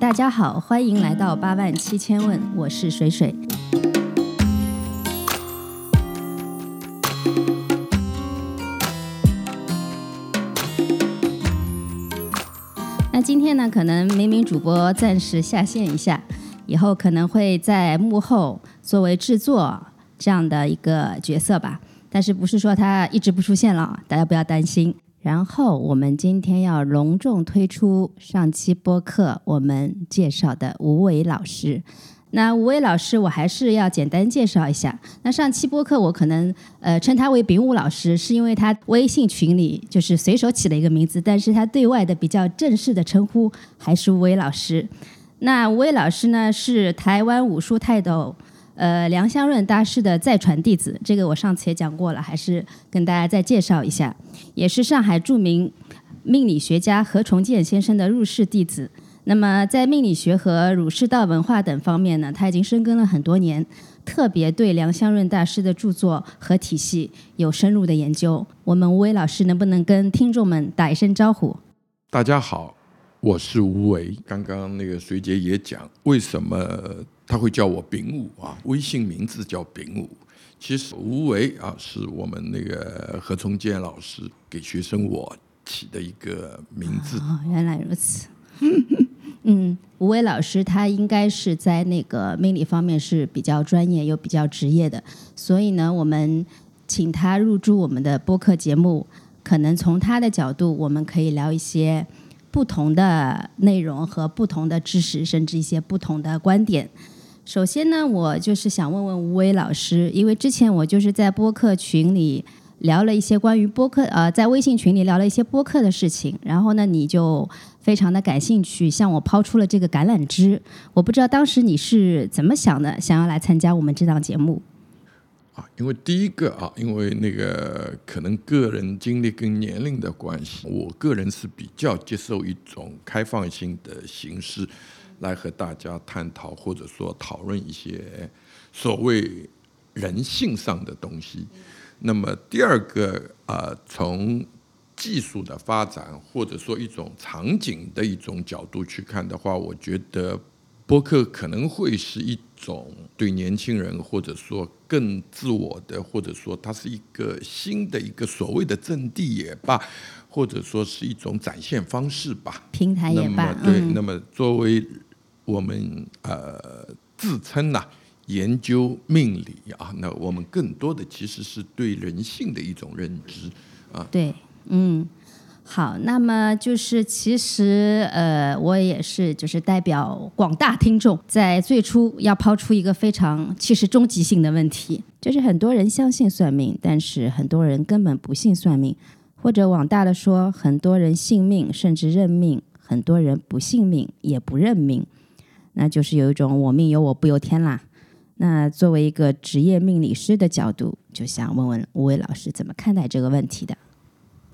大家好，欢迎来到八万七千问，我是水水。那今天呢，可能明明主播暂时下线一下，以后可能会在幕后作为制作这样的一个角色吧。但是不是说他一直不出现了，大家不要担心。然后我们今天要隆重推出上期播客我们介绍的吴伟老师。那吴伟老师，我还是要简单介绍一下。那上期播客我可能呃称他为丙武老师，是因为他微信群里就是随手起了一个名字，但是他对外的比较正式的称呼还是吴伟老师。那吴伟老师呢，是台湾武术泰斗。呃，梁湘润大师的再传弟子，这个我上次也讲过了，还是跟大家再介绍一下，也是上海著名命理学家何崇建先生的入室弟子。那么在命理学和儒释道文化等方面呢，他已经深耕了很多年，特别对梁湘润大师的著作和体系有深入的研究。我们吴伟老师能不能跟听众们打一声招呼？大家好，我是吴伟。刚刚那个水姐也讲，为什么？他会叫我丙武啊，微信名字叫丙武。其实吴为啊，是我们那个何崇建老师给学生我起的一个名字。哦，原来如此。嗯，吴为老师他应该是在那个命理方面是比较专业又比较职业的，所以呢，我们请他入驻我们的播客节目，可能从他的角度，我们可以聊一些不同的内容和不同的知识，甚至一些不同的观点。首先呢，我就是想问问吴伟老师，因为之前我就是在播客群里聊了一些关于播客，呃，在微信群里聊了一些播客的事情，然后呢，你就非常的感兴趣，向我抛出了这个橄榄枝。我不知道当时你是怎么想的，想要来参加我们这档节目。啊，因为第一个啊，因为那个可能个人经历跟年龄的关系，我个人是比较接受一种开放性的形式。来和大家探讨，或者说讨论一些所谓人性上的东西。那么第二个啊，从技术的发展，或者说一种场景的一种角度去看的话，我觉得播客可能会是一种对年轻人，或者说更自我的，或者说它是一个新的一个所谓的阵地也罢，或者说是一种展现方式吧，平台也罢。对，那么作为我们呃自称呐研究命理啊，那我们更多的其实是对人性的一种认知啊。对，嗯，好，那么就是其实呃，我也是就是代表广大听众，在最初要抛出一个非常其实终极性的问题，就是很多人相信算命，但是很多人根本不信算命，或者往大的说，很多人信命甚至认命，很多人不信命也不认命。那就是有一种我命由我不由天啦。那作为一个职业命理师的角度，就想问问吴伟老师怎么看待这个问题的？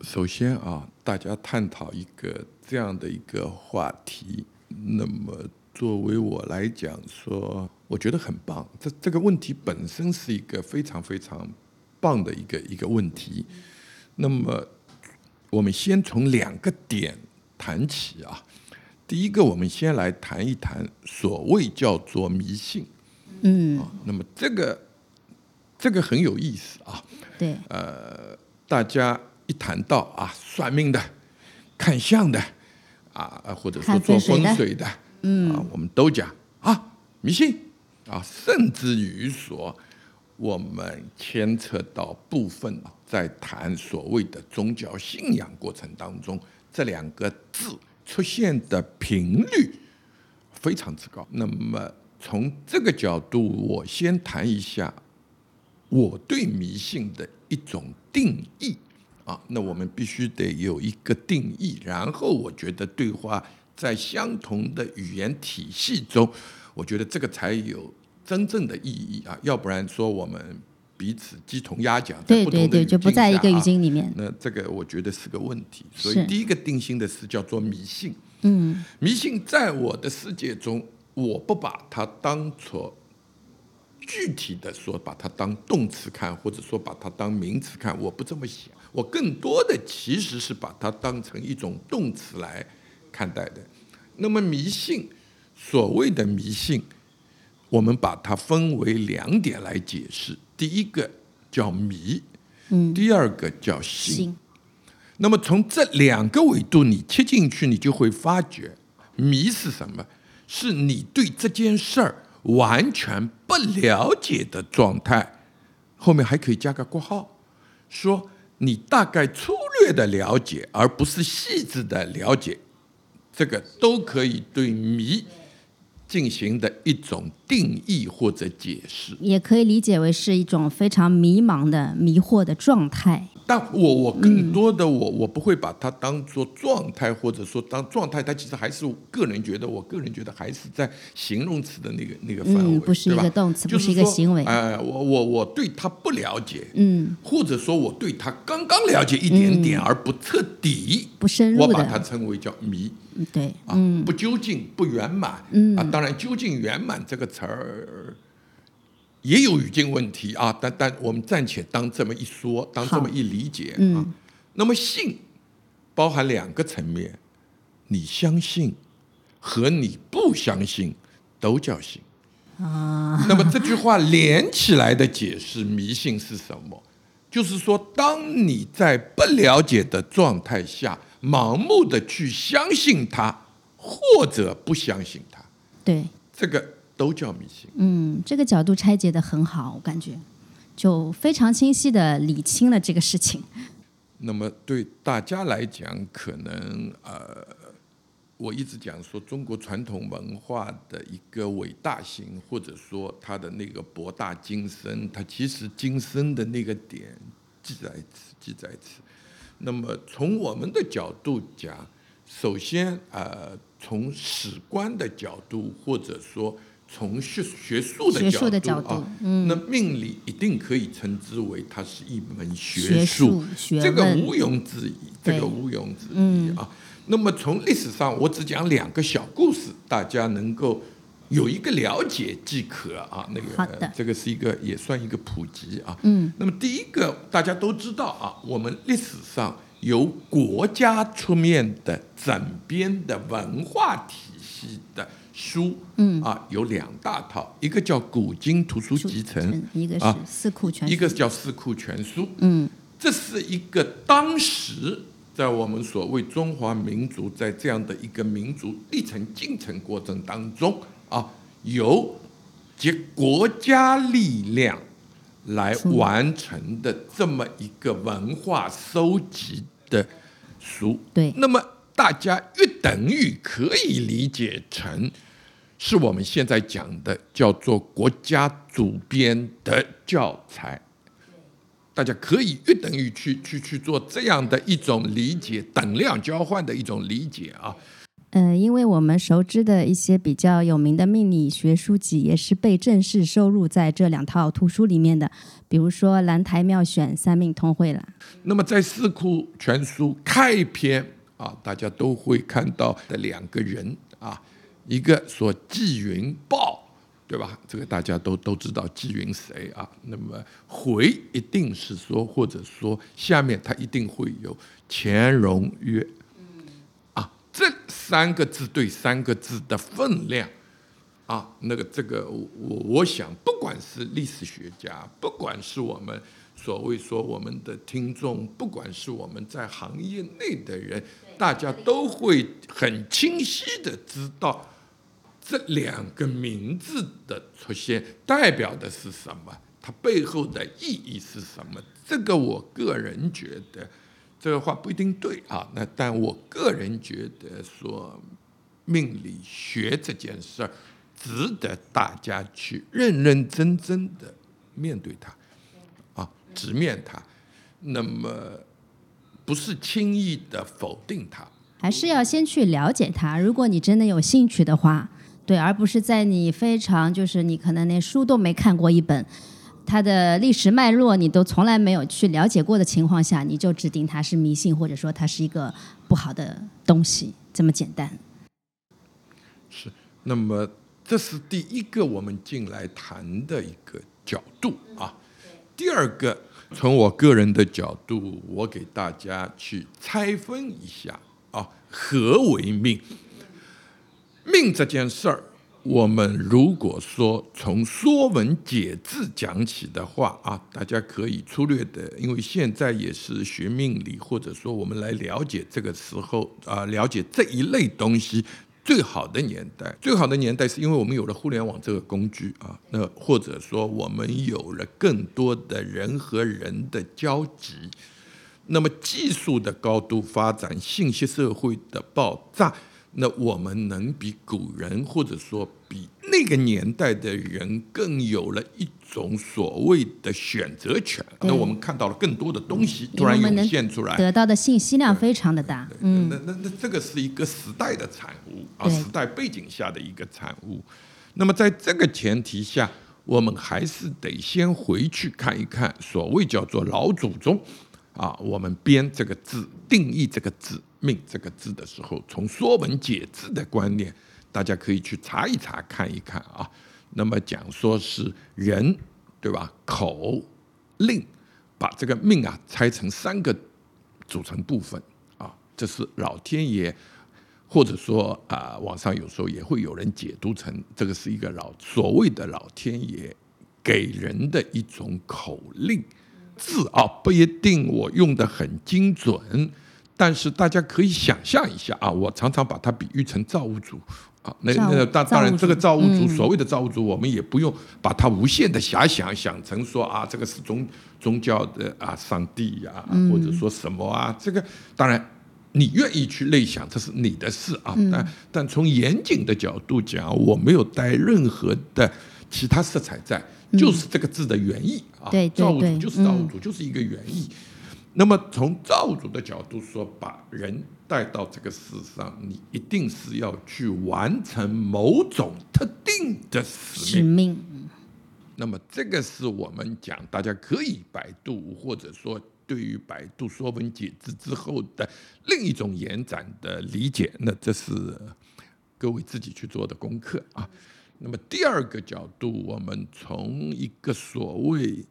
首先啊，大家探讨一个这样的一个话题，那么作为我来讲说，我觉得很棒。这这个问题本身是一个非常非常棒的一个一个问题。那么我们先从两个点谈起啊。第一个，我们先来谈一谈所谓叫做迷信。嗯，那么这个这个很有意思啊。对。呃，大家一谈到啊，算命的、看相的啊，或者说做风水的，嗯，啊，我们都讲啊，迷信啊，甚至于说，我们牵扯到部分在谈所谓的宗教信仰过程当中，这两个字。出现的频率非常之高。那么从这个角度，我先谈一下我对迷信的一种定义啊。那我们必须得有一个定义，然后我觉得对话在相同的语言体系中，我觉得这个才有真正的意义啊。要不然说我们。彼此鸡同鸭讲，对对对，就不在一个语境里面。那这个我觉得是个问题。所以第一个定性的是叫做迷信。嗯，迷信在我的世界中，我不把它当做具体的说，把它当动词看，或者说把它当名词看，我不这么想。我更多的其实是把它当成一种动词来看待的。那么迷信所谓的迷信，我们把它分为两点来解释。第一个叫迷，嗯，第二个叫信。心那么从这两个维度你切进去，你就会发觉，迷是什么？是你对这件事儿完全不了解的状态，后面还可以加个括号，说你大概粗略的了解，而不是细致的了解，这个都可以对迷进行的一种定义或者解释。也可以理解为是一种非常迷茫的、迷惑的状态。但我我更多的我我不会把它当做状态，或者说当状态，它其实还是个人觉得，我个人觉得还是在形容词的那个那个范围，嗯，不是一对吧个动词，不就是一个行为。哎、我我我对他不了解，嗯，或者说我对他刚刚了解一点点，而不彻底，不深入我把它，称为叫迷。嗯对，啊，不究竟、不圆满，嗯。啊，当然“究竟圆满”这个词儿也有语境问题啊，但但我们暂且当这么一说，当这么一理解啊。嗯那么信包含两个层面，你相信和你不相信都叫信。啊，那么这句话连起来的解释，迷信是什么？就是说，当你在不了解的状态下，盲目的去相信他，或者不相信他，对，这个都叫迷信。嗯，这个角度拆解的很好，我感觉就非常清晰的理清了这个事情。那么对大家来讲，可能呃，我一直讲说中国传统文化的一个伟大性，或者说它的那个博大精深，它其实精深的那个点记在此，记在此。那么从我们的角度讲，首先呃，从史观的角度，或者说从学学术的角度的角度啊，那命理一定可以称之为它是一门学术，这个毋庸置疑，这个毋庸置疑啊。那么从历史上，我只讲两个小故事，大家能够有一个了解即可啊。那个这个是一个也算一个普及啊。嗯，那么第一个大家都知道啊，我们历史上由国家出面的整编的文化体系的书，嗯啊，有两大套，一个叫《古今图书集成》，嗯一个是啊四库全书，一个叫《四库全书》。嗯这是一个当时在我们所谓中华民族在这样的一个民族历程进程过程当中啊，由结国家力量来完成的这么一个文化收集的书。对那么大家约等于可以理解成。是我们现在讲的叫做国家主编的教材，大家可以约等于去去去做这样的一种理解，等量交换的一种理解啊。呃，因为我们熟知的一些比较有名的命理学书籍，也是被正式收入在这两套图书里面的，比如说《兰台妙选》《三命通会》啦。那么在《四库全书》开篇啊，大家都会看到的两个人啊，一个说纪云豹。对吧？这个大家都都知道纪云谁啊？那么回一定是说，或者说下面他一定会有乾隆曰，啊，这三个字对三个字的分量啊，那个这个我我想，不管是历史学家，不管是我们所谓说我们的听众，不管是我们在行业内的人，大家都会很清晰的知道。这两个名字的出现代表的是什么？它背后的意义是什么？这个我个人觉得，这个话不一定对啊。那但我个人觉得说，命理学这件事儿，值得大家去认认真真的面对它，啊，直面它。那么不是轻易的否定它。还是要先去了解它。如果你真的有兴趣的话，对，而不是在你非常就是你可能连书都没看过一本，它的历史脉络你都从来没有去了解过的情况下，你就指定它是迷信，或者说它是一个不好的东西，这么简单。是，那么这是第一个我们进来谈的一个角度啊。第二个，从我个人的角度，我给大家去拆分一下啊，何为命？命这件事儿，我们如果说从《说文解字》讲起的话啊，大家可以粗略的，因为现在也是学命理，或者说我们来了解这个时候啊，了解这一类东西最好的年代。最好的年代是因为我们有了互联网这个工具啊，那或者说我们有了更多的人和人的交集。那么技术的高度发展，信息社会的爆炸。那我们能比古人，或者说比那个年代的人，更有了一种所谓的选择权。那我们看到了更多的东西突然涌现出来，得到的信息量非常的大。嗯，那那那这个是一个时代的产物啊，时代背景下的一个产物。那么在这个前提下，我们还是得先回去看一看，所谓叫做老祖宗啊，我们编这个字，定义这个字。命这个字的时候，从《说文解字》的观念，大家可以去查一查、看一看啊。那么讲说是人，对吧？口、令，把这个命啊拆成三个组成部分啊。这是老天爷，或者说啊，网上有时候也会有人解读成这个是一个老所谓的老天爷给人的一种口令字啊，不一定我用的很精准。但是大家可以想象一下啊，我常常把它比喻成造物主啊，那那当当然这个造物主所谓的造物主，我们也不用把它无限的遐想，想成说啊这个是宗宗教的啊上帝呀，或者说什么啊，这个当然你愿意去内想，这是你的事啊。但但从严谨的角度讲，我没有带任何的其他色彩在，就是这个字的原意啊，造物主就是造物主，就是一个原意。那么从造物主的角度说，把人带到这个世上，你一定是要去完成某种特定的使命。那么这个是我们讲，大家可以百度，或者说对于百度说文解字之后的另一种延展的理解。那这是各位自己去做的功课啊。那么第二个角度，我们从一个所谓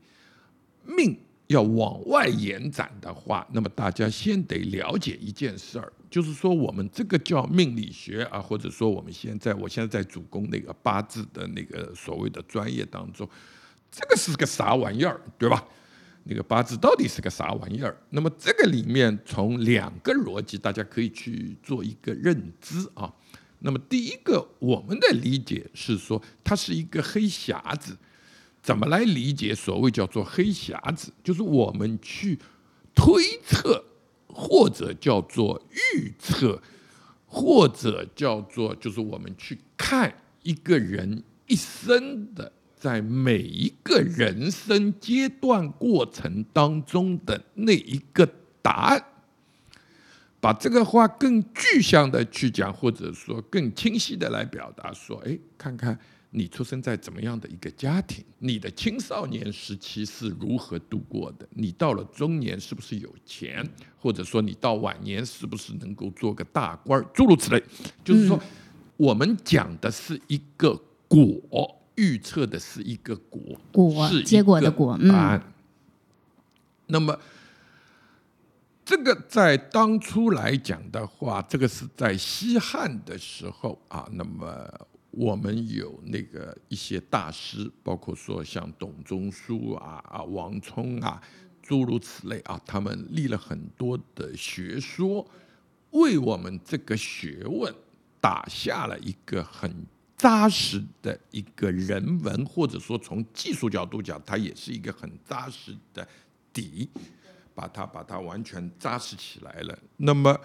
命。要往外延展的话，那么大家先得了解一件事儿，就是说我们这个叫命理学啊，或者说我们现在我现在在主攻那个八字的那个所谓的专业当中，这个是个啥玩意儿，对吧？那个八字到底是个啥玩意儿？那么这个里面从两个逻辑，大家可以去做一个认知啊。那么第一个，我们的理解是说，它是一个黑匣子。怎么来理解所谓叫做黑匣子？就是我们去推测，或者叫做预测，或者叫做就是我们去看一个人一生的在每一个人生阶段过程当中的那一个答案。把这个话更具象的去讲，或者说更清晰的来表达，说，哎，看看。你出生在怎么样的一个家庭？你的青少年时期是如何度过的？你到了中年是不是有钱？或者说你到晚年是不是能够做个大官？诸如此类，就是说，我们讲的是一个果，预测的是一个果，果是结果的果。嗯。那么，这个在当初来讲的话，这个是在西汉的时候啊。那么。我们有那个一些大师，包括说像董仲舒啊、啊王充啊，诸如此类啊，他们立了很多的学说，为我们这个学问打下了一个很扎实的一个人文，或者说从技术角度讲，它也是一个很扎实的底，把它把它完全扎实起来了。那么。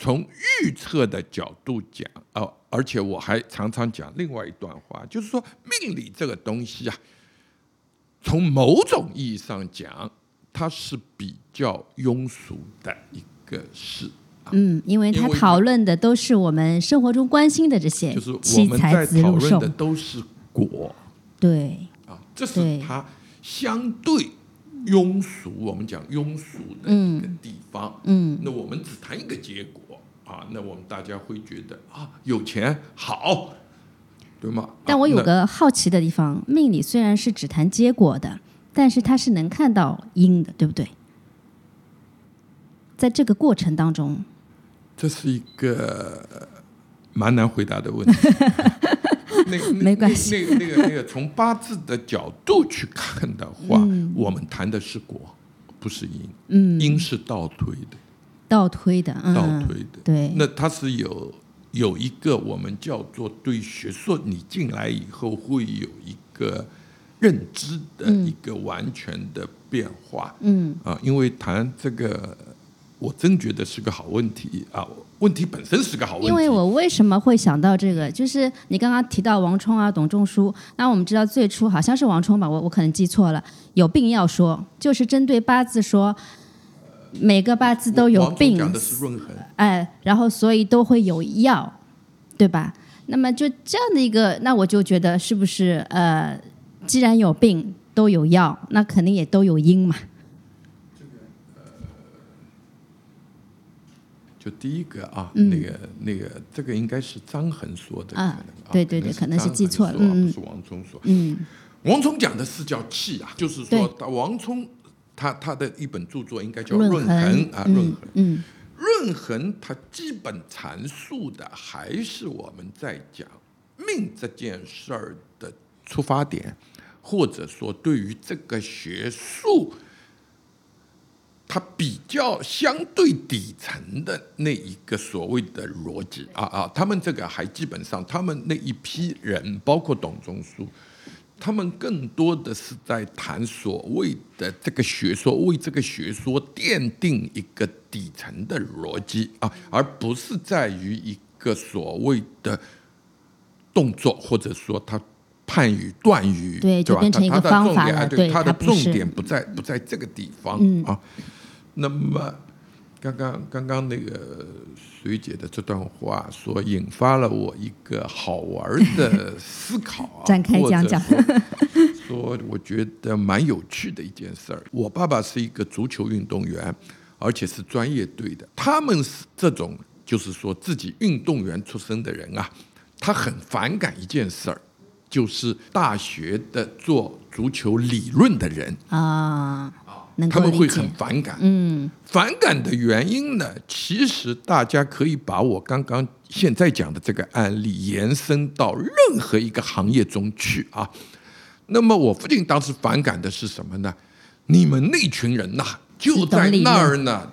从预测的角度讲，哦，而且我还常常讲另外一段话，就是说命理这个东西啊，从某种意义上讲，它是比较庸俗的一个事。嗯，因为他讨论的都是我们生活中关心的这些，就是我们在讨论的都是果。对，啊，这是它相对。庸俗，我们讲庸俗的一个地方，嗯，那我们只谈一个结果啊，那我们大家会觉得啊，有钱好，对吗？但我有个好奇的地方，命理虽然是只谈结果的，但是它是能看到因的，对不对？在这个过程当中，这是一个蛮难回答的问题。那那没关系那那个那个那个，从八字的角度去看的话，嗯我们谈的是果，不是因。嗯，因是倒推的，倒推的，嗯，倒推的。对，那它是有有一个我们叫做对学术，你进来以后会有一个认知的一个完全的变化。嗯啊，因为谈这个，我真觉得是个好问题啊，问题本身是个好问题。因为我为什么会想到这个？就是你刚刚提到王冲啊、董仲舒，那我们知道最初好像是王冲吧，我我可能记错了。有病要说，就是针对八字说，每个八字都有病，讲的是润衡，哎，然后所以都会有药，对吧？那么就这样的一个，那我就觉得是不是呃，既然有病都有药，那肯定也都有因嘛。就第一个啊，嗯那个那个，这个应该是张衡说的，可能啊对对对可可能是记错了王充说。嗯王充讲的是叫气啊，就是说王冲他他的一本著作应该叫润润衡啊，润嗯衡。嗯润衡它基本阐述的还是我们在讲命这件事儿的出发点，或者说对于这个学术，它比较相对底层的那一个所谓的逻辑啊啊，他们这个还基本上，他们那一批人，包括董仲舒。他们更多的是在谈所谓的这个学说，为这个学说奠定一个底层的逻辑啊，而不是在于一个所谓的动作，或者说他判语断语，对就吧？变成一个它它的重点，方法对，他的重点不在不在这个地方嗯啊。那么，刚刚刚刚那个水姐的这段话，说引发了我一个好玩的思考啊，展开讲讲说 说我觉得蛮有趣的一件事儿。我爸爸是一个足球运动员，而且是专业队的。他们是这种，就是说自己运动员出身的人啊，他很反感一件事儿，就是大学的做足球理论的人，啊，能他们会很。反感。嗯反感的原因呢，其实大家可以把我刚刚现在讲的这个案例延伸到任何一个行业中去啊。那么我父亲当时反感的是什么呢？你们那群人呐、就在那儿呢，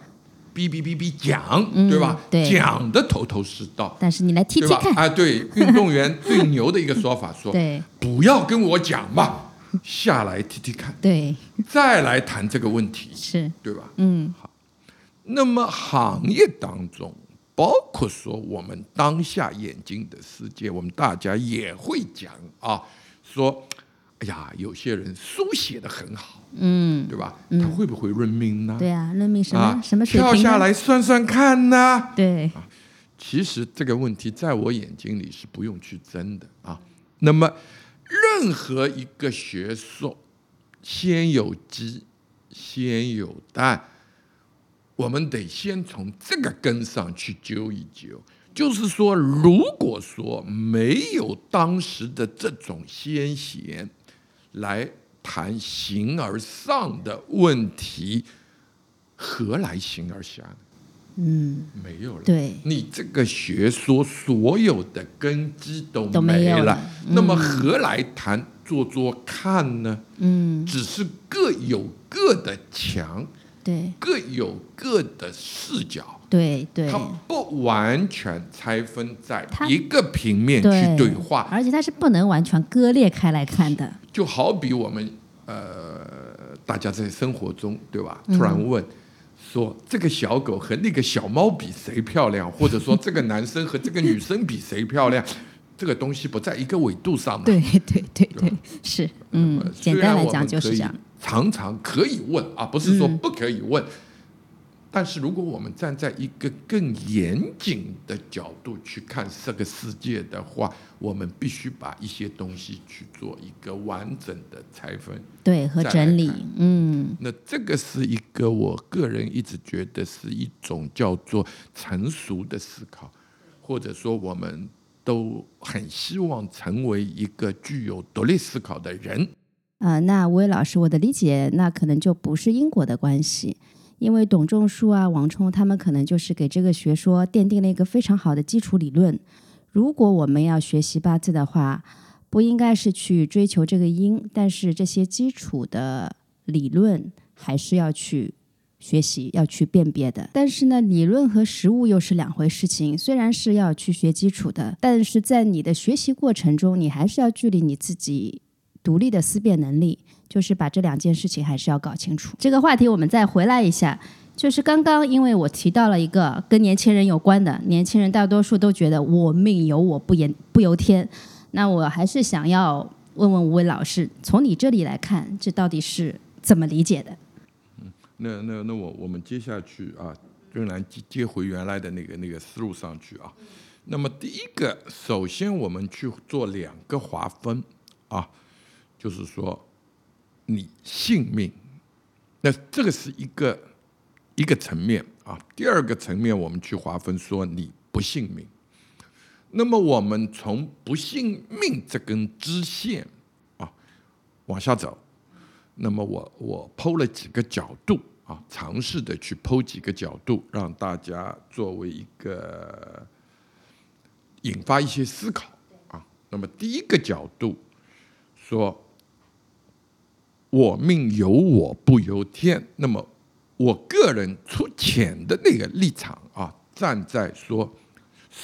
哔哔哔哔讲，对吧？嗯对讲的头头是道，但是你来踢对吧？踢看，啊，对，运动员最牛的一个说法说，对不要跟我讲嘛，下来踢踢看，对，再来谈这个问题，是，对吧？嗯好那么行业当中，包括说我们当下眼睛的世界，我们大家也会讲啊，说，哎呀，有些人书写的很好，嗯，对吧？他会不会认命呢？对啊，认命什么、啊，什么水平呢跳下来算算看呢？对，其实这个问题在我眼睛里是不用去争的啊。那么，任何一个学说，先有鸡，先有蛋，我们得先从这个根上去揪一揪。就是说，如果说没有当时的这种先贤来谈形而上的问题，何来形而下呢？嗯，没有了。对，你这个学说所有的根基都都没有了，了那么何来谈做做看呢？嗯，只是各有各的强，对。各有各的视角，对对。它不完全拆分在一个平面去对对话，而且它是不能完全割裂开来看的，就好比我们呃，大家在生活中对吧？嗯。突然问。说这个小狗和那个小猫比谁漂亮，或者说这个男生和这个女生比谁漂亮，这个东西不在一个维度上嘛。对对对对，是，嗯呃，简单来讲就是这样，常常可以问啊，不是说嗯不可以问。但是如果我们站在一个更严谨的角度去看这个世界的话，我们必须把一些东西去做一个完整的拆分。对和整理，嗯那这个是一个我个人一直觉得是一种叫做成熟的思考，或者说我们都很希望成为一个具有独立思考的人。啊、那吴伟老师，我的理解，那可能就不是因果的关系，因为董仲舒啊、王冲他们可能就是给这个学说奠定了一个非常好的基础理论。如果我们要学习八字的话，不应该是去追求这个因，但是这些基础的理论还是要去学习，要去辨别的。但是呢，理论和实物又是两回事情。虽然是要去学基础的，但是在你的学习过程中，你还是要距离你自己独立的思辨能力，就是把这两件事情还是要搞清楚。这个话题我们再回来一下。就是刚刚，因为我提到了一个跟年轻人有关的，年轻人大多数都觉得我命由我不言不由天。那我还是想要问问吴伟老师，从你这里来看，这到底是怎么理解的？嗯，那那那我我们接下去啊，仍然接接回原来的那个那个思路上去啊。那么第一个，首先我们去做两个划分啊，就是说你性命，那这个是一个。一个层面啊，第二个层面我们去划分说你不信命，那么我们从不信命这根支线啊往下走，那么我我剖了几个角度啊，尝试的去剖几个角度，让大家作为一个引发一些思考啊。那么第一个角度说，我命由我不由天，那么。我个人出浅的那个立场啊，站在说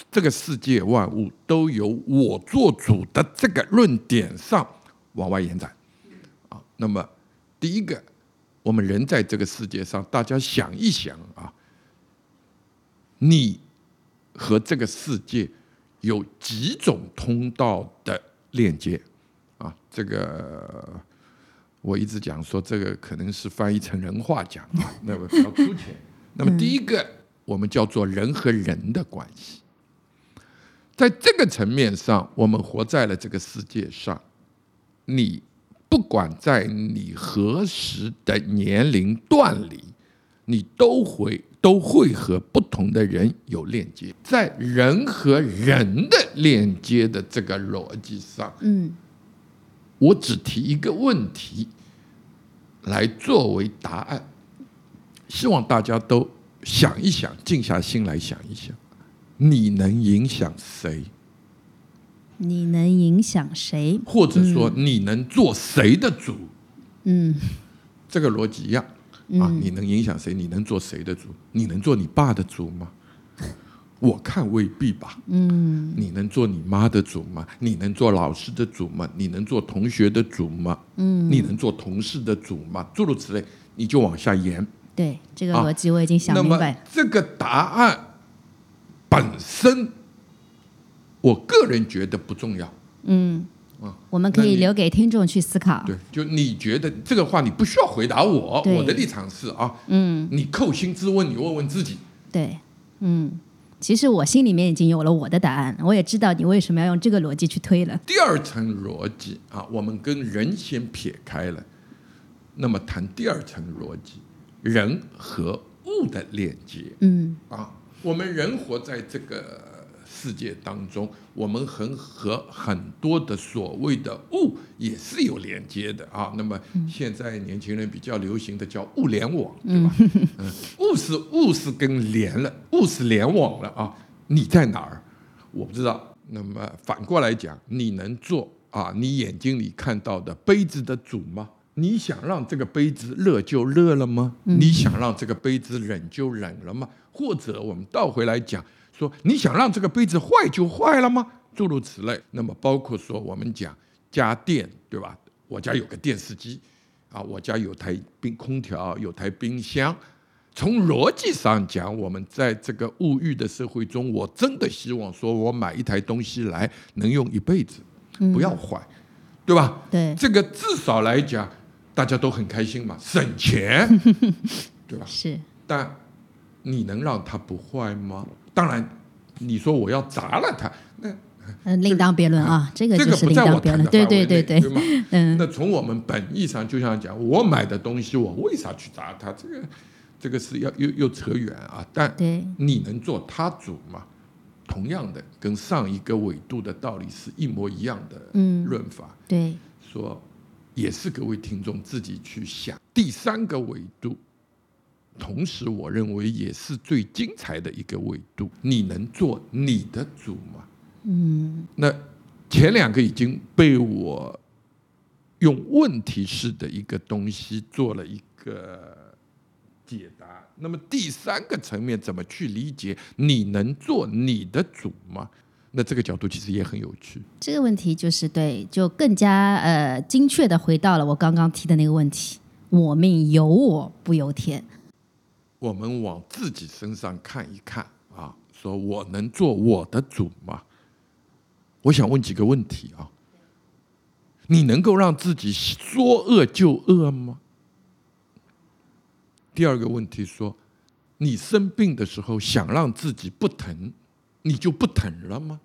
这个世界万物都由我做主的这个论点上往外延展啊。那么，第一个，我们人在这个世界上，大家想一想啊，你和这个世界有几种通道的链接啊？这个。我一直讲说，这个可能是翻译成人话讲啊，那么比较粗浅。那么第一个，我们叫做人和人的关系，在这个层面上，我们活在了这个世界上，你不管在你何时的年龄段里，你都会都会和不同的人有链接，在人和人的链接的这个逻辑上，嗯。我只提一个问题来作为答案，希望大家都想一想，静下心来想一想，你能影响谁？你能影响谁？或者说你能做谁的主？嗯，这个逻辑一样啊。你能影响谁？你能做谁的主？你能做你爸的主吗？我看未必吧。嗯，你能做你妈的主吗？你能做老师的主吗？你能做同学的主吗？嗯，你能做同事的主吗？诸如此类，你就往下延。对，这个逻辑我已经想明白。这个答案本身，我个人觉得不重要。嗯，啊，我们可以留给听众去思考。对，就你觉得这个话，你不需要回答我。我的立场是啊，嗯，你扣心自问，你问问自己。对，嗯。其实我心里面已经有了我的答案，我也知道你为什么要用这个逻辑去推了。第二层逻辑啊，我们跟人先撇开了，那么谈第二层逻辑，人和物的链接。嗯，啊，我们人活在这个。世界当中，我们很和很多的所谓的物也是有连接的啊。那么现在年轻人比较流行的叫物联网，对吧？嗯，物是物是跟连了，物是联网了啊。你在哪儿？我不知道。那么反过来讲，你能做啊？你眼睛里看到的杯子的主吗？你想让这个杯子热就热了吗？你想让这个杯子冷就冷了吗？或者我们倒回来讲。说你想让这个杯子坏就坏了吗？诸如此类。那么包括说我们讲家电，对吧？我家有个电视机，啊，我家有台冰空调，有台冰箱。从逻辑上讲，我们在这个物欲的社会中，我真的希望说我买一台东西来能用一辈子，不要坏，对吧？对，这个至少来讲，大家都很开心嘛，省钱，对吧？是。但你能让它不坏吗？当然，你说我要砸了它，那另当别论啊。这个这个不在我谈的对对对对吗？嗯。那从我们本意上，就像讲，我买的东西，我为啥去砸它？这个这个是要又又扯远啊。但你能做他主吗？同样的，跟上一个纬度的道理是一模一样的论法。对，说也是各位听众自己去想。第三个纬度。同时，我认为也是最精彩的一个维度。你能做你的主吗？嗯，那前两个已经被我用问题式的一个东西做了一个解答。那么第三个层面怎么去理解？你能做你的主吗？那这个角度其实也很有趣。这个问题就是对，就更加呃精确的回到了我刚刚提的那个问题：我命由我不由天。我们往自己身上看一看啊，说我能做我的主吗？我想问几个问题啊。你能够让自己说饿就饿吗？第二个问题说，你生病的时候想让自己不疼，你就不疼了吗？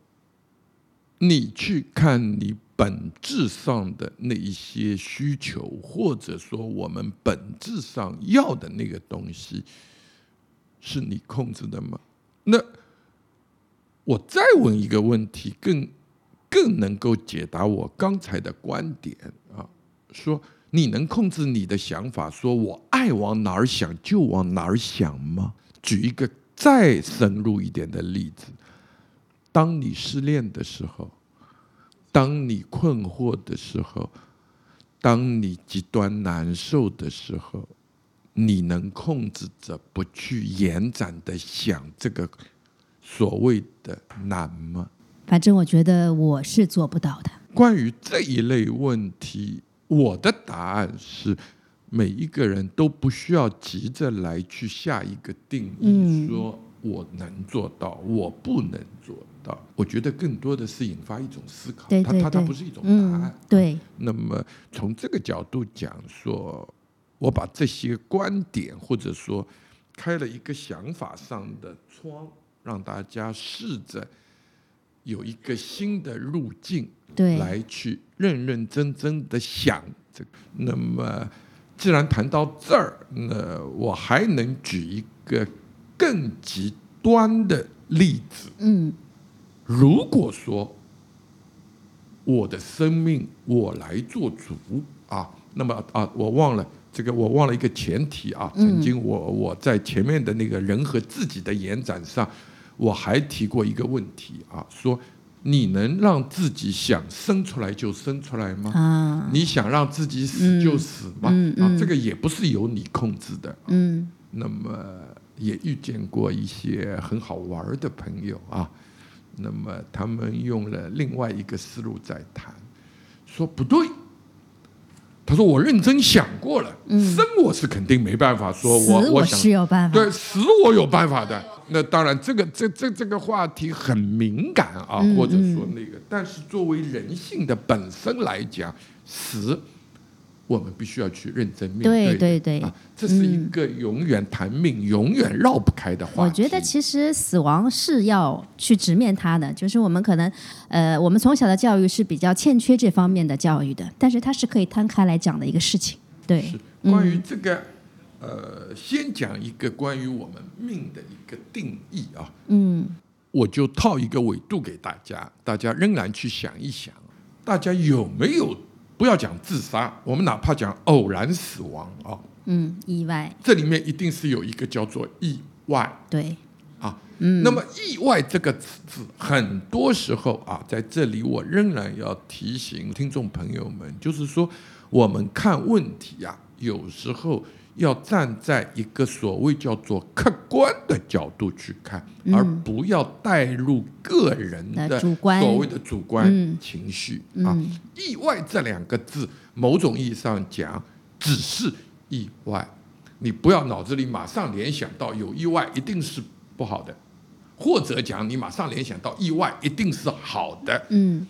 你去看你本质上的那一些需求，或者说我们本质上要的那个东西。是你控制的吗？那我再问一个问题，更更能够解答我刚才的观点啊。说你能控制你的想法，说我爱往哪儿想就往哪儿想吗？举一个再深入一点的例子：当你失恋的时候，当你困惑的时候，当你极端难受的时候。你能控制着不去延展的想这个所谓的难吗？反正我觉得我是做不到的。关于这一类问题，我的答案是：每一个人都不需要急着来去下一个定义，说我能做到，我不能做到。我觉得更多的是引发一种思考，它它它不是一种答案。对。那么从这个角度讲说。我把这些观点，或者说开了一个想法上的窗，让大家试着有一个新的路径，对，来去认认真真的想这个。那么，既然谈到这儿，那我还能举一个更极端的例子。嗯，如果说我的生命我来做主啊，那么啊，我忘了。这个我忘了一个前提啊，曾经我我在前面的那个人和自己的延展上，我还提过一个问题啊，说你能让自己想生出来就生出来吗？啊，你想让自己死就死吗？啊，这个也不是由你控制的。嗯，那么也遇见过一些很好玩的朋友啊，那么他们用了另外一个思路在谈，说不对。他说：“我认真想过了，生我是肯定没办法。说我我是有办法，对死我有办法的。那当然，这个这这这个话题很敏感啊，或者说那个，但是作为人性的本身来讲，死。”我们必须要去认真面对，对对对，啊，这是一个永远谈命、永远绕不开的话题。我觉得其实死亡是要去直面它的，就是我们可能，呃，我们从小的教育是比较欠缺这方面的教育的，但是它是可以摊开来讲的一个事情。对，是关于这个，呃，先讲一个关于我们命的一个定义啊。嗯，我就套一个维度给大家，大家仍然去想一想，大家有没有？不要讲自杀，我们哪怕讲偶然死亡啊，嗯，意外，这里面一定是有一个叫做意外，对，啊，嗯，那么意外这个词，很多时候啊，在这里我仍然要提醒听众朋友们，就是说，我们看问题啊，有时候。要站在一个所谓叫做客观的角度去看，而不要带入个人的所谓的主观情绪啊。意外这两个字，某种意义上讲，只是意外。你不要脑子里马上联想到有意外一定是不好的，或者讲你马上联想到意外一定是好的。嗯，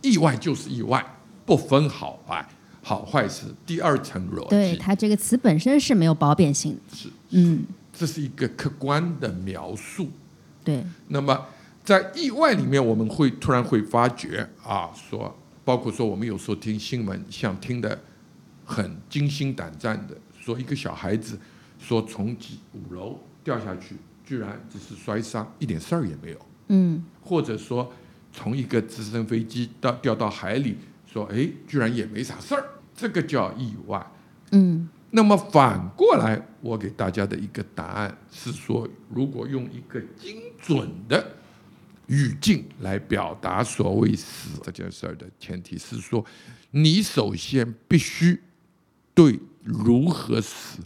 意外就是意外，不分好坏。好坏是第二层逻辑，对它这个词本身是没有褒贬性的，是，嗯，这是一个客观的描述，对。那么在意外里面，我们会突然会发觉啊，说包括说我们有时候听新闻，像听的很惊心胆战的，说一个小孩子说从几五楼掉下去，居然只是摔伤，一点事儿也没有，嗯，或者说从一个直升飞机到掉到海里。说哎，居然也没啥事儿，这个叫意外。嗯，那么反过来，我给大家的一个答案是说，如果用一个精准的语境来表达所谓死这件事儿的前提是说，你首先必须对如何死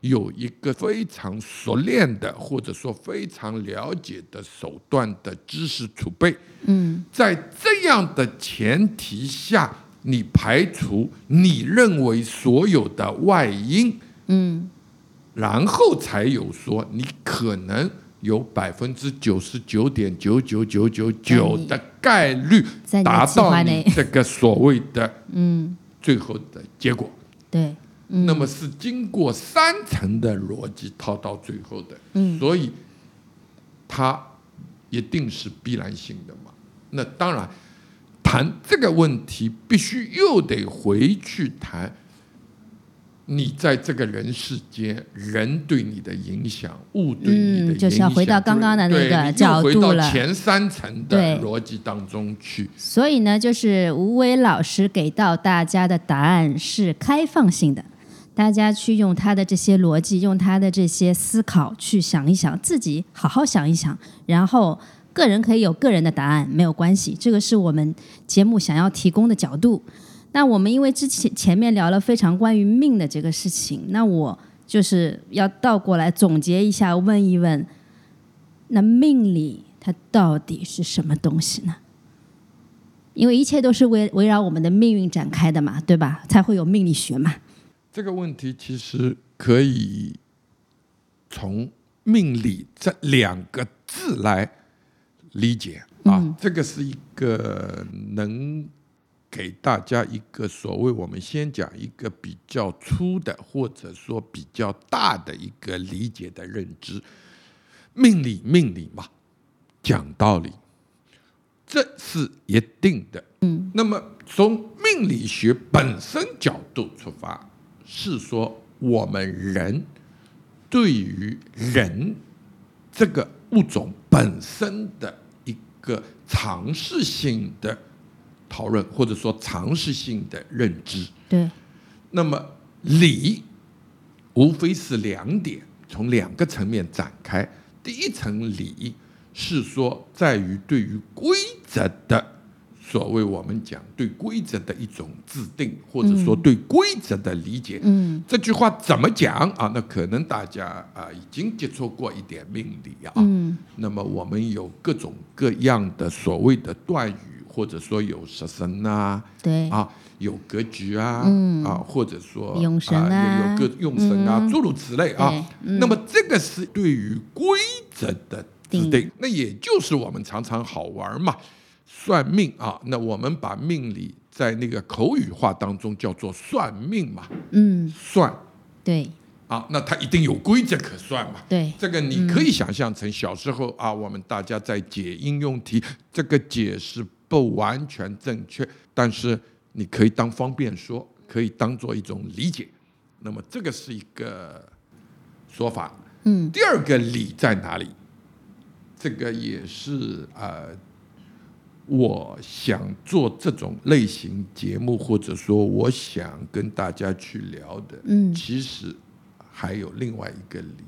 有一个非常熟练的，或者说非常了解的手段的知识储备。嗯，在这样的前提下，你排除你认为所有的外因，嗯，然后才有说你可能有百分之九十九点九九九九九的概率达到你这个所谓的嗯，最后的结果。对，那么是经过三层的逻辑套到最后的，嗯。所以它一定是必然性的嘛。那当然，谈这个问题，必须又得回去谈你在这个人世间，人对你的影响，物对你的影响，嗯就是要回到刚刚的那个角度回到了前三层的逻辑当中去。所以呢，就是吴伟老师给到大家的答案是开放性的，大家去用他的这些逻辑，用他的这些思考去想一想，自己好好想一想，然后个人可以有个人的答案，没有关系，这个是我们节目想要提供的角度。那我们因为之前前面聊了非常关于命的这个事情，那我就是要倒过来总结一下，问一问，那命理它到底是什么东西呢？因为一切都是围围绕我们的命运展开的嘛，对吧？才会有命理学嘛。这个问题其实可以从“命理”这两个字来理解啊，这个是一个能给大家一个所谓我们先讲一个比较粗的，或者说比较大的一个理解的认知。命理，命理嘛，讲道理，这是一定的。嗯，那么从命理学本身角度出发，是说我们人对于人这个物种本身的一个尝试性的讨论，或者说尝试性的认知。对，那么理无非是两点，从两个层面展开。第一层理是说在于对于规则的所谓我们讲对规则的一种制定，或者说对规则的理解。嗯，这句话怎么讲？啊？那可能大家啊已经接触过一点命理啊。嗯，那么我们有各种各样的所谓的断语，或者说有食神呐，对，啊，有格局啊，嗯。啊，或者说用神啊。啊，有有各用神啊，嗯。诸如此类啊。对。那么这个是对于规则的制定定，那也就是我们常常好玩嘛，算命啊。那我们把命理在那个口语化当中叫做算命嘛，嗯，算对，啊，那它一定有规则可算嘛。对，这个你可以想象成小时候啊，我们大家在解应用题，这个解释不完全正确，但是你可以当方便说，可以当做一种理解。那么这个是一个说法。嗯，第二个理在哪里？这个也是呃，我想做这种类型节目，或者说我想跟大家去聊的，嗯其实还有另外一个理。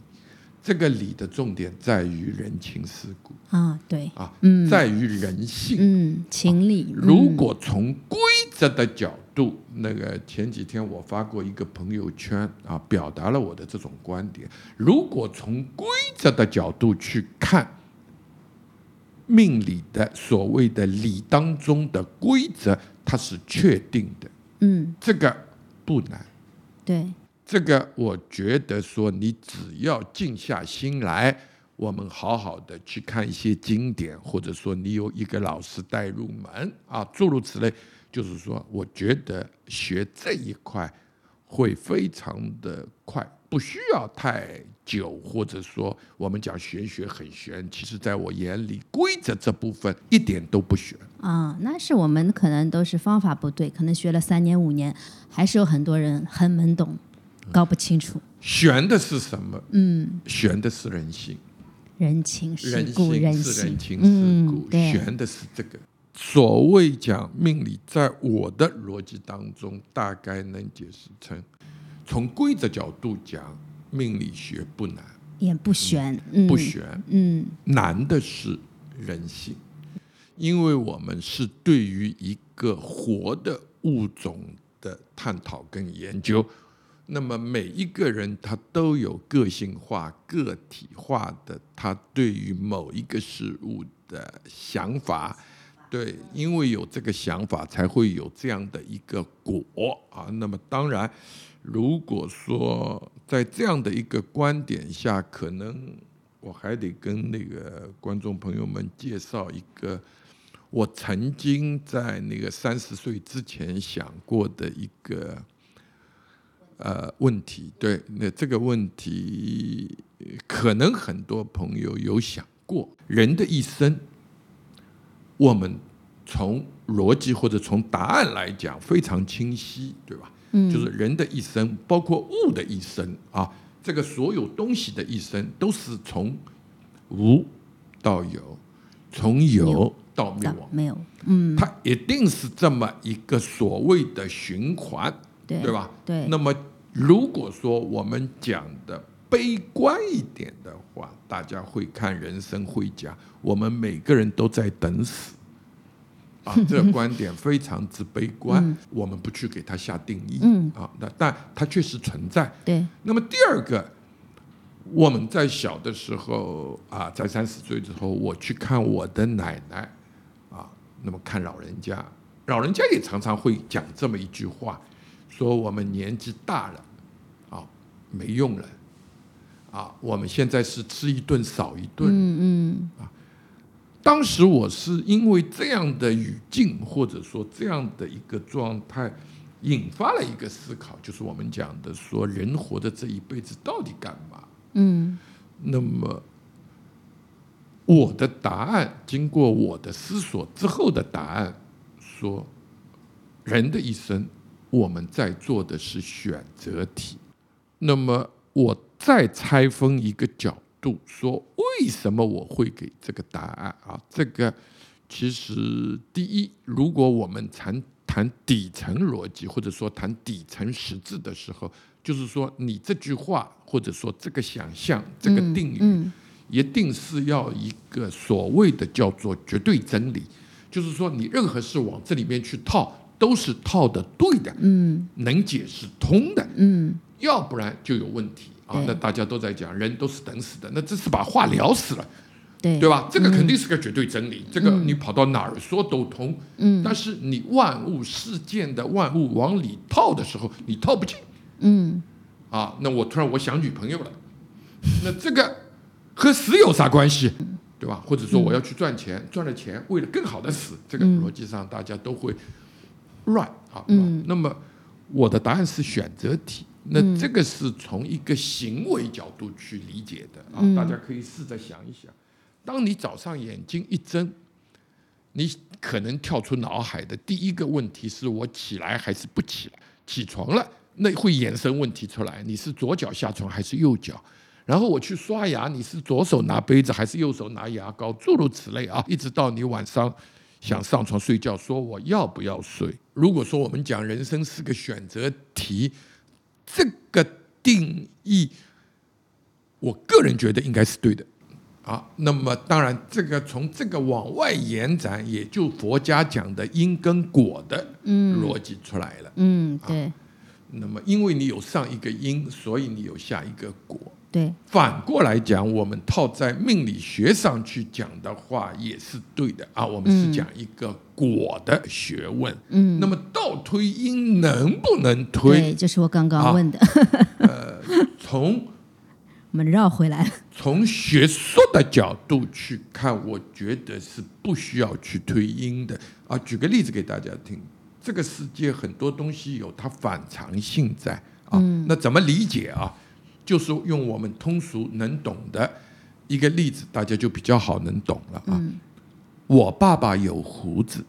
这个理的重点在于人情世故啊，对，啊，嗯在于人性。嗯，情理，如果从规则的角度，那个前几天我发过一个朋友圈啊，表达了我的这种观点。如果从规则的角度去看命理的所谓的理当中的规则，它是确定的，嗯，这个不难。对，这个我觉得说，你只要静下心来，我们好好的去看一些经典，或者说你有一个老师带入门啊，诸如此类，就是说，我觉得学这一块会非常的快，不需要太久，或者说我们讲玄学很玄，其实在我眼里，规则这部分一点都不玄。啊，那是我们可能都是方法不对，可能学了三年五年，还是有很多人很懵懂，搞不清楚玄的是什么？嗯，玄的是人性。人情世故，人情世嗯故，，对，悬的是这个。所谓讲命理，在我的逻辑当中，大概能解释成，从规则角度讲，命理学不难，也不悬，嗯，不悬，嗯，难的是人性，因为我们是对于一个活的物种的探讨跟研究。那么每一个人他都有个性化、个体化的他对于某一个事物的想法，对，因为有这个想法，才会有这样的一个果啊。那么当然，如果说在这样的一个观点下，可能我还得跟那个观众朋友们介绍一个我曾经在那个三十岁之前想过的一个。呃，问题对，那这个问题可能很多朋友有想过，人的一生，我们从逻辑或者从答案来讲非常清晰，对吧？嗯，就是人的一生，包括物的一生啊，这个所有东西的一生，都是从无到有，从有到灭亡，没有，嗯，它一定是这么一个所谓的循环。对吧？对。那么，如果说我们讲的悲观一点的话，大家会看人生会讲，我们每个人都在等死，啊，这个观点非常之悲观。我们不去给它下定义，嗯，啊，那但它确实存在。对。那么第二个，我们在小的时候啊，在三十岁之后，我去看我的奶奶，啊，那么看老人家，老人家也常常会讲这么一句话。说我们年纪大了，啊，没用了，啊，我们现在是吃一顿少一顿，嗯嗯，啊，当时我是因为这样的语境或者说这样的一个状态，引发了一个思考，就是我们讲的说人活的这一辈子到底干嘛？嗯，那么我的答案，经过我的思索之后的答案，说人的一生。我们在做的是选择题，那么我再拆分一个角度说，为什么我会给这个答案啊？这个其实第一，如果我们谈谈底层逻辑，或者说谈底层实质的时候，就是说你这句话或者说这个想象、这个定语，一定是要一个所谓的叫做绝对真理，就是说你任何事往这里面去套。都是套的对的，嗯，能解释通的，嗯，要不然就有问题啊。那大家都在讲人都是等死的，那这是把话聊死了，对对吧？这个肯定是个绝对真理，这个你跑到哪儿说都通，嗯。但是你万物事件的万物往里套的时候，你套不进，嗯。啊，那我突然我想女朋友了，那这个和死有啥关系？对吧？或者说我要去赚钱，赚了钱为了更好的死，这个逻辑上大家都会。乱啊，嗯，那么我的答案是选择题，那这个是从一个行为角度去理解的啊，大家可以试着想一想，当你早上眼睛一睁，你可能跳出脑海的第一个问题是我起来还是不起来？起床了，那会衍生问题出来，你是左脚下床还是右脚？然后我去刷牙，你是左手拿杯子还是右手拿牙膏？诸如此类啊，一直到你晚上。想上床睡觉，说我要不要睡？如果说我们讲人生是个选择题，这个定义，我个人觉得应该是对的。啊，那么当然，这个从这个往外延展，也就佛家讲的因跟果的逻辑出来了。嗯，对。那么，因为你有上一个因，所以你有下一个果。对，反过来讲，我们套在命理学上去讲的话，也是对的啊。我们是讲一个果的学问。嗯，那么倒推因能不能推？对，就是我刚刚问的。呃，从 我们绕回来，从学术的角度去看，我觉得是不需要去推因的啊。举个例子给大家听，这个世界很多东西有它反常性在啊。那怎么理解啊？就是用我们通俗能懂的一个例子，大家就比较好能懂了啊。我爸爸有胡子，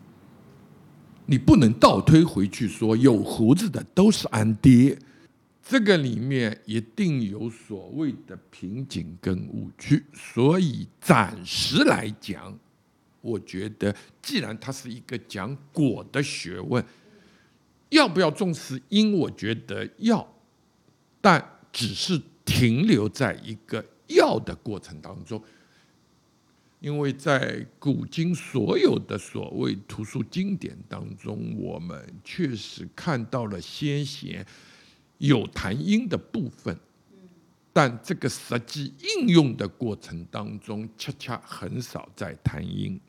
你不能倒推回去说有胡子的都是俺爹，这个里面一定有所谓的瓶颈跟误区。所以暂时来讲，我觉得既然它是一个讲果的学问，要不要重视因？我觉得要，但。只是停留在一个要的过程当中，因为在古今所有的所谓图书经典当中，我们确实看到了先贤有谈音的部分，但这个实际应用的过程当中，恰恰很少在谈音。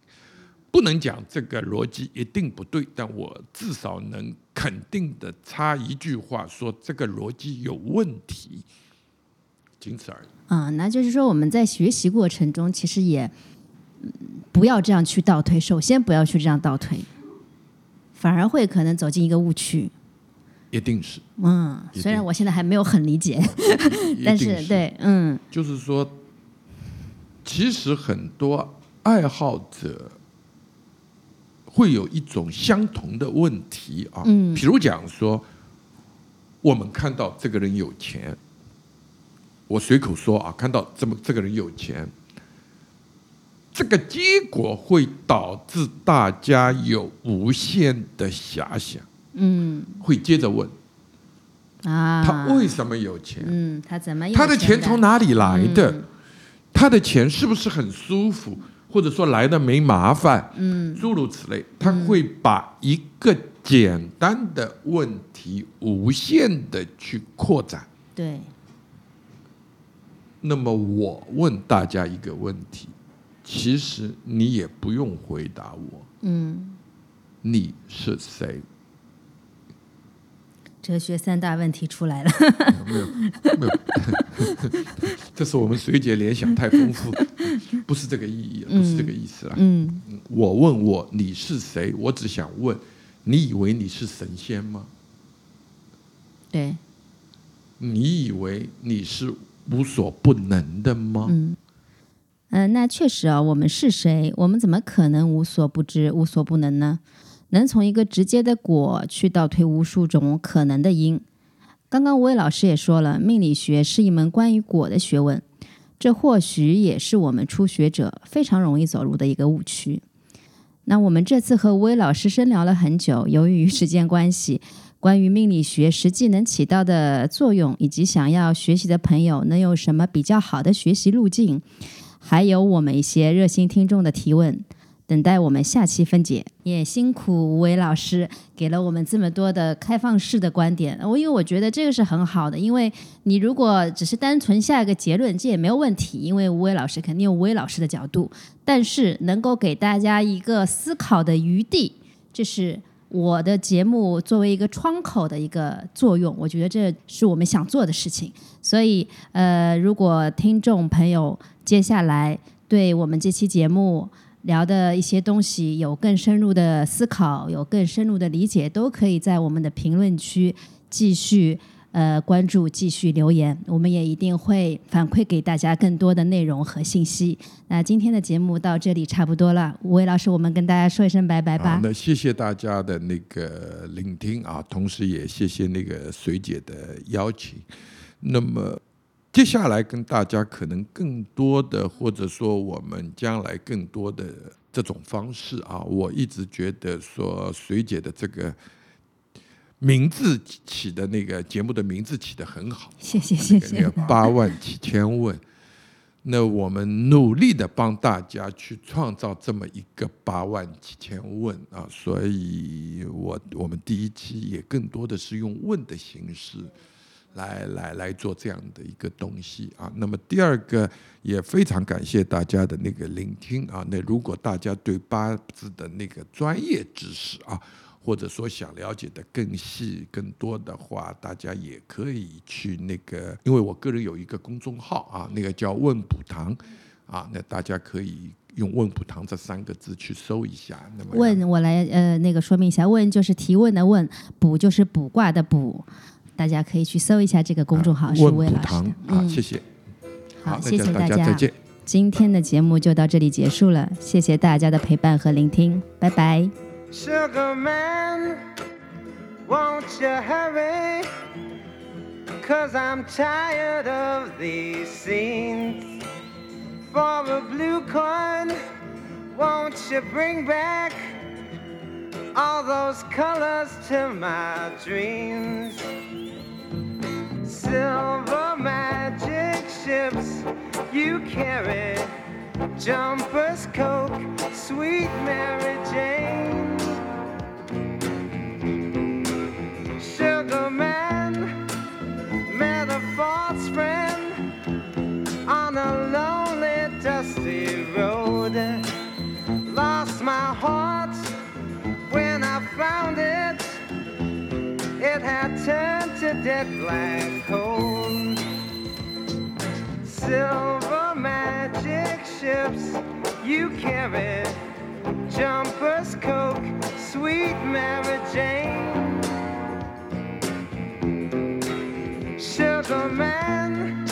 不能讲这个逻辑一定不对，但我至少能肯定的插一句话，说这个逻辑有问题，仅此而已。啊，那就是说我们在学习过程中，其实也。不要这样去倒推，首先不要去这样倒推，反而会可能走进一个误区。一定是，嗯，虽然我现在还没有很理解，但是对，嗯，就是说，其实很多爱好者会有一种相同的问题啊，嗯，比如讲说，我们看到这个人有钱，我随口说啊，看到这么这个人有钱。这个结果会导致大家有无限的遐想，嗯，会接着问啊，他为什么有钱？嗯，他怎么他的钱从哪里来的？他的钱是不是很舒服，或者说来的没麻烦？嗯，诸如此类，他会把一个简单的问题无限的去扩展。对。那么我问大家一个问题。其实你也不用回答我。嗯，你是谁？哲学三大问题出来了。没有，没有。这是我们水姐联想太丰富，不是这个意义，不是这个意思了。嗯，我问我你是谁？我只想问，你以为你是神仙吗？对。你以为你是无所不能的吗？嗯。嗯，那确实啊，我们是谁？我们怎么可能无所不知、无所不能呢？能从一个直接的果去倒推无数种可能的因。刚刚吴伟老师也说了，命理学是一门关于果的学问，这或许也是我们初学者非常容易走入的一个误区。那我们这次和吴伟老师深聊了很久，由于时间关系，关于命理学实际能起到的作用，以及想要学习的朋友能有什么比较好的学习路径。还有我们一些热心听众的提问，等待我们下期分解。也辛苦吴伟老师给了我们这么多的开放式的观点。我因为我觉得这个是很好的，因为你如果只是单纯下一个结论，这也没有问题。因为吴伟老师肯定有吴伟老师的角度，但是能够给大家一个思考的余地，这是。我的节目作为一个窗口的一个作用，我觉得这是我们想做的事情。所以，呃，如果听众朋友接下来对我们这期节目聊的一些东西有更深入的思考，有更深入的理解，都可以在我们的评论区继续。呃，关注继续留言，我们也一定会反馈给大家更多的内容和信息。那今天的节目到这里差不多了，吴伟老师，我们跟大家说一声拜拜吧。那谢谢大家的那个聆听啊，同时也谢谢那个水姐的邀请。那么接下来跟大家可能更多的，或者说我们将来更多的这种方式啊，我一直觉得说水姐的这个。名字起的那个节目的名字起的很好，谢谢谢谢。八万几千问，那我们努力的帮大家去创造这么一个八万几千问啊，所以我我们第一期也更多的是用问的形式来来来做这样的一个东西啊。那么第二个也非常感谢大家的那个聆听啊。那如果大家对八字的那个专业知识啊。或者说想了解的更细、更多的话，大家也可以去那个，因为我个人有一个公众号啊，那个叫“问卜堂”，啊，那大家可以用“问卜堂”这三个字去搜一下。那么问我来呃那个说明一下，问就是提问的问，卜就是卜卦的卜，大家可以去搜一下这个公众号。问卜堂啊，谢谢。好，谢谢大家，再见。今天的节目就到这里结束了，谢谢大家的陪伴和聆听，拜拜。Sugar man, won't you hurry? Cause I'm tired of these scenes. For a blue coin, won't you bring back all those colors to my dreams? Silver magic ships you carry Jumpers, Coke, sweet Mary Jane. Sugar Man met a false friend on a lonely, dusty road. Lost my heart dead black coal. Silver magic ships you carry. Jumpers, Coke, sweet Mary Jane. Sugar Man,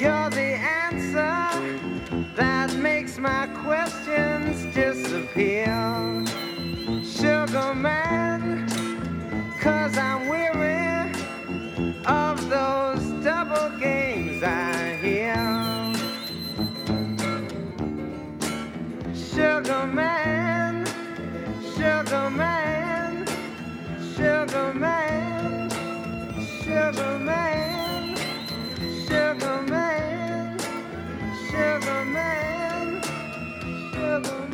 you're the answer that makes my questions disappear. Sugar Man, cause I'm weary Sugar Man, Sugar Man, Sugar Man, Sugar Man, Sugar Man, Sugar Man, Sugar Man.